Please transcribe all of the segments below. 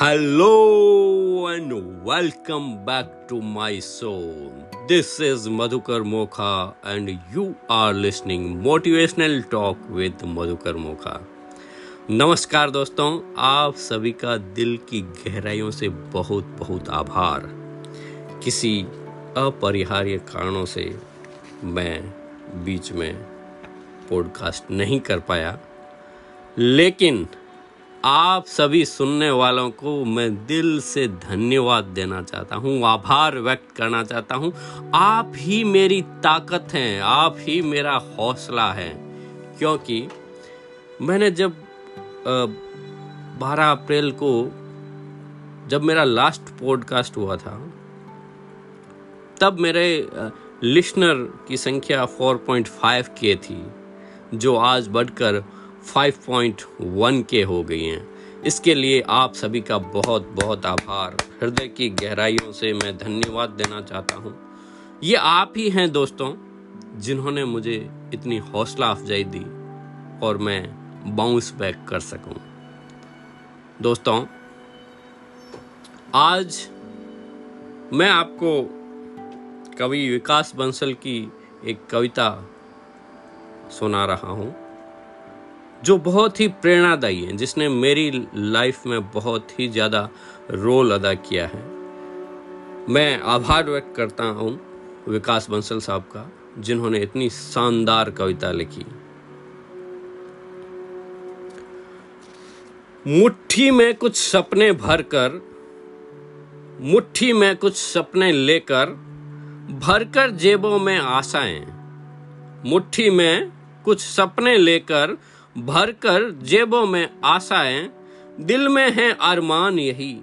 Hello and welcome back to my show. This is Madhukar Mokha and you are listening Motivational Talk with Madhukar Mokha. नमस्कार दोस्तों आप सभी का दिल की गहराइयों से बहुत बहुत आभार किसी अपरिहार्य कारणों से मैं बीच में पॉडकास्ट नहीं कर पाया लेकिन आप सभी सुनने वालों को मैं दिल से धन्यवाद देना चाहता हूँ, आभार व्यक्त करना चाहता हूँ। आप ही मेरी ताकत हैं, आप ही मेरा हौसला है। क्योंकि मैंने जब बारह अप्रैल को जब मेरा लास्ट पॉडकास्ट हुआ था, तब मेरे लिसनर की संख्या 4.5 के थी, जो आज बढ़कर 5.1 के हो गई हैं। इसके लिए आप सभी का बहुत बहुत आभार। हृदय की गहराइयों से मैं धन्यवाद देना चाहता हूँ। ये आप ही हैं दोस्तों, जिन्होंने मुझे इतनी हौसला अफजाई दी और मैं बाउंस बैक कर सकूँ। दोस्तों, आज मैं आपको कवि विकास बंसल की एक कविता सुना रहा हूँ। जो बहुत ही प्रेरणादायी है, जिसने मेरी लाइफ में बहुत ही ज़्यादा रोल अदा किया है। मैं आभार व्यक्त करता हूँ विकास बंसल साहब का, जिन्होंने इतनी शानदार कविता लिखी। मुट्ठी में कुछ सपने भरकर, मुट्ठी में कुछ सपने लेकर, भरकर जेबों में आशाएँ, मुट्ठी में कुछ सपने लेकर भरकर जेबों में आशाएँ, दिल में है अरमान यही।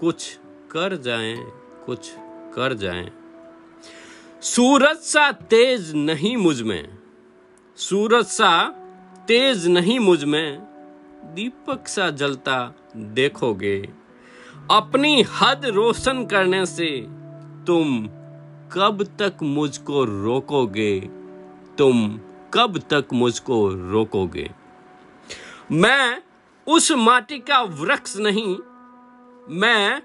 कुछ कर जाएँ, कुछ कर जाएँ। सूरज सा तेज नहीं मुझमें। सूरज सा तेज नहीं मुझमें। दीपक सा जलता देखोगे। अपनी हद रोशन करने से तुम कब तक मुझको रोकोगे? तुम कब तक मुझको रोकोगे? मैं उस माटी का वृक्ष नहीं, मैं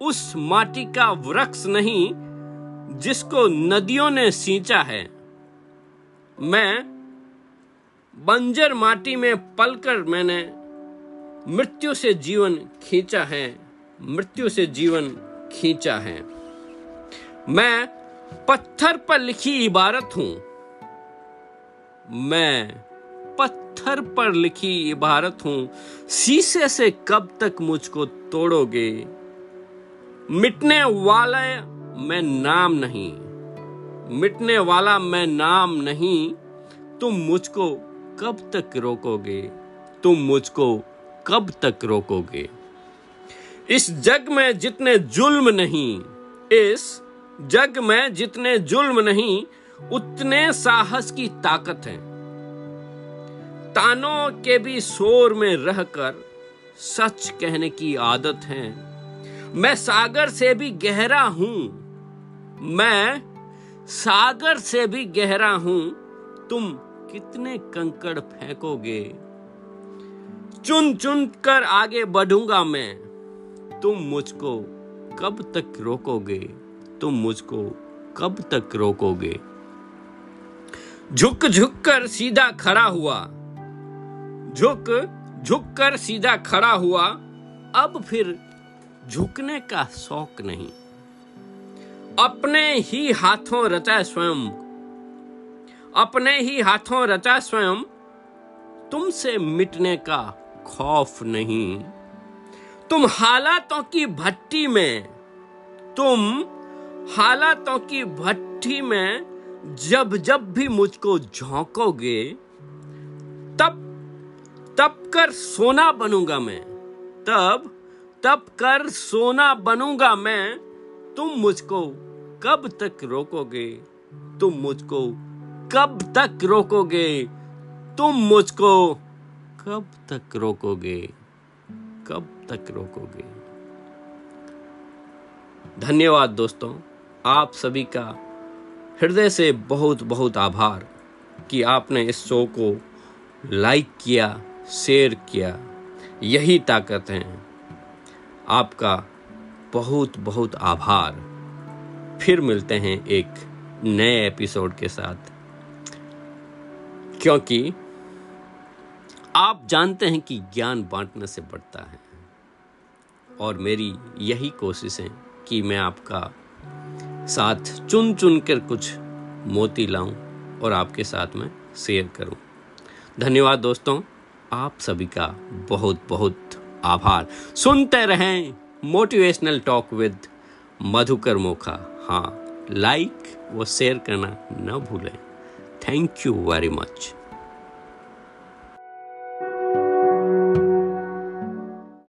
उस माटी का वृक्ष नहीं जिसको नदियों ने सींचा है। मैं बंजर माटी में पलकर मैंने मृत्यु से जीवन खींचा है, मृत्यु से जीवन खींचा है। मैं पत्थर पर लिखी इबारत हूँ। मैं पत्थर पर लिखी इबारत हूँ। शीशे से कब तक मुझको तोड़ोगे? मिटने वाला मैं नाम नहीं। मिटने वाला मैं नाम नहीं। तुम मुझको कब तक रोकोगे? तुम मुझको कब तक रोकोगे? इस जग में जितने जुल्म नहीं, इस जग में जितने जुल्म नहीं, उतने साहस की ताकत है। तानों के भी शोर में रहकर सच कहने की आदत है। मैं सागर से भी गहरा हूँ। मैं सागर से भी गहरा हूँ। तुम कितने कंकड़ फेंकोगे? चुन चुन कर आगे बढ़ूँगा मैं। तुम मुझको कब तक रोकोगे? तुम मुझको कब तक रोकोगे? झुक झुक कर सीधा खड़ा हुआ। झुक झुक कर सीधा खड़ा हुआ। अब फिर झुकने का शौक नहीं। अपने ही हाथों रचा स्वयं। अपने ही हाथों रचा स्वयं। तुमसे मिटने का खौफ नहीं। तुम हालातों की भट्टी में, तुम हालातों की भट्टी में जब जब भी मुझको झोंकोगे, तब तब कर सोना बनूँगा मैं। तब तब कर सोना बनूँगा मैं। तुम मुझको कब तक रोकोगे? तुम मुझको कब तक रोकोगे? तुम मुझको कब तक रोकोगे? कब तक रोकोगे? धन्यवाद दोस्तों, आप सभी का हृदय से बहुत बहुत आभार कि आपने इस शो को लाइक किया। शेयर किया। यही ताकत है। आपका बहुत बहुत आभार। फिर मिलते हैं एक नए एपिसोड के साथ। क्योंकि आप जानते हैं कि ज्ञान बांटने से बढ़ता है। और मेरी यही कोशिश है कि मैं आपका साथ चुन चुन कर कुछ मोती लाऊं और आपके साथ में शेयर करूँ। धन्यवाद दोस्तों। आप सभी का बहुत बहुत आभार। सुनते रहें motivational talk with Madhukar Mokha. हाँ लाइक व शेयर करना न भूलें। Thank you very much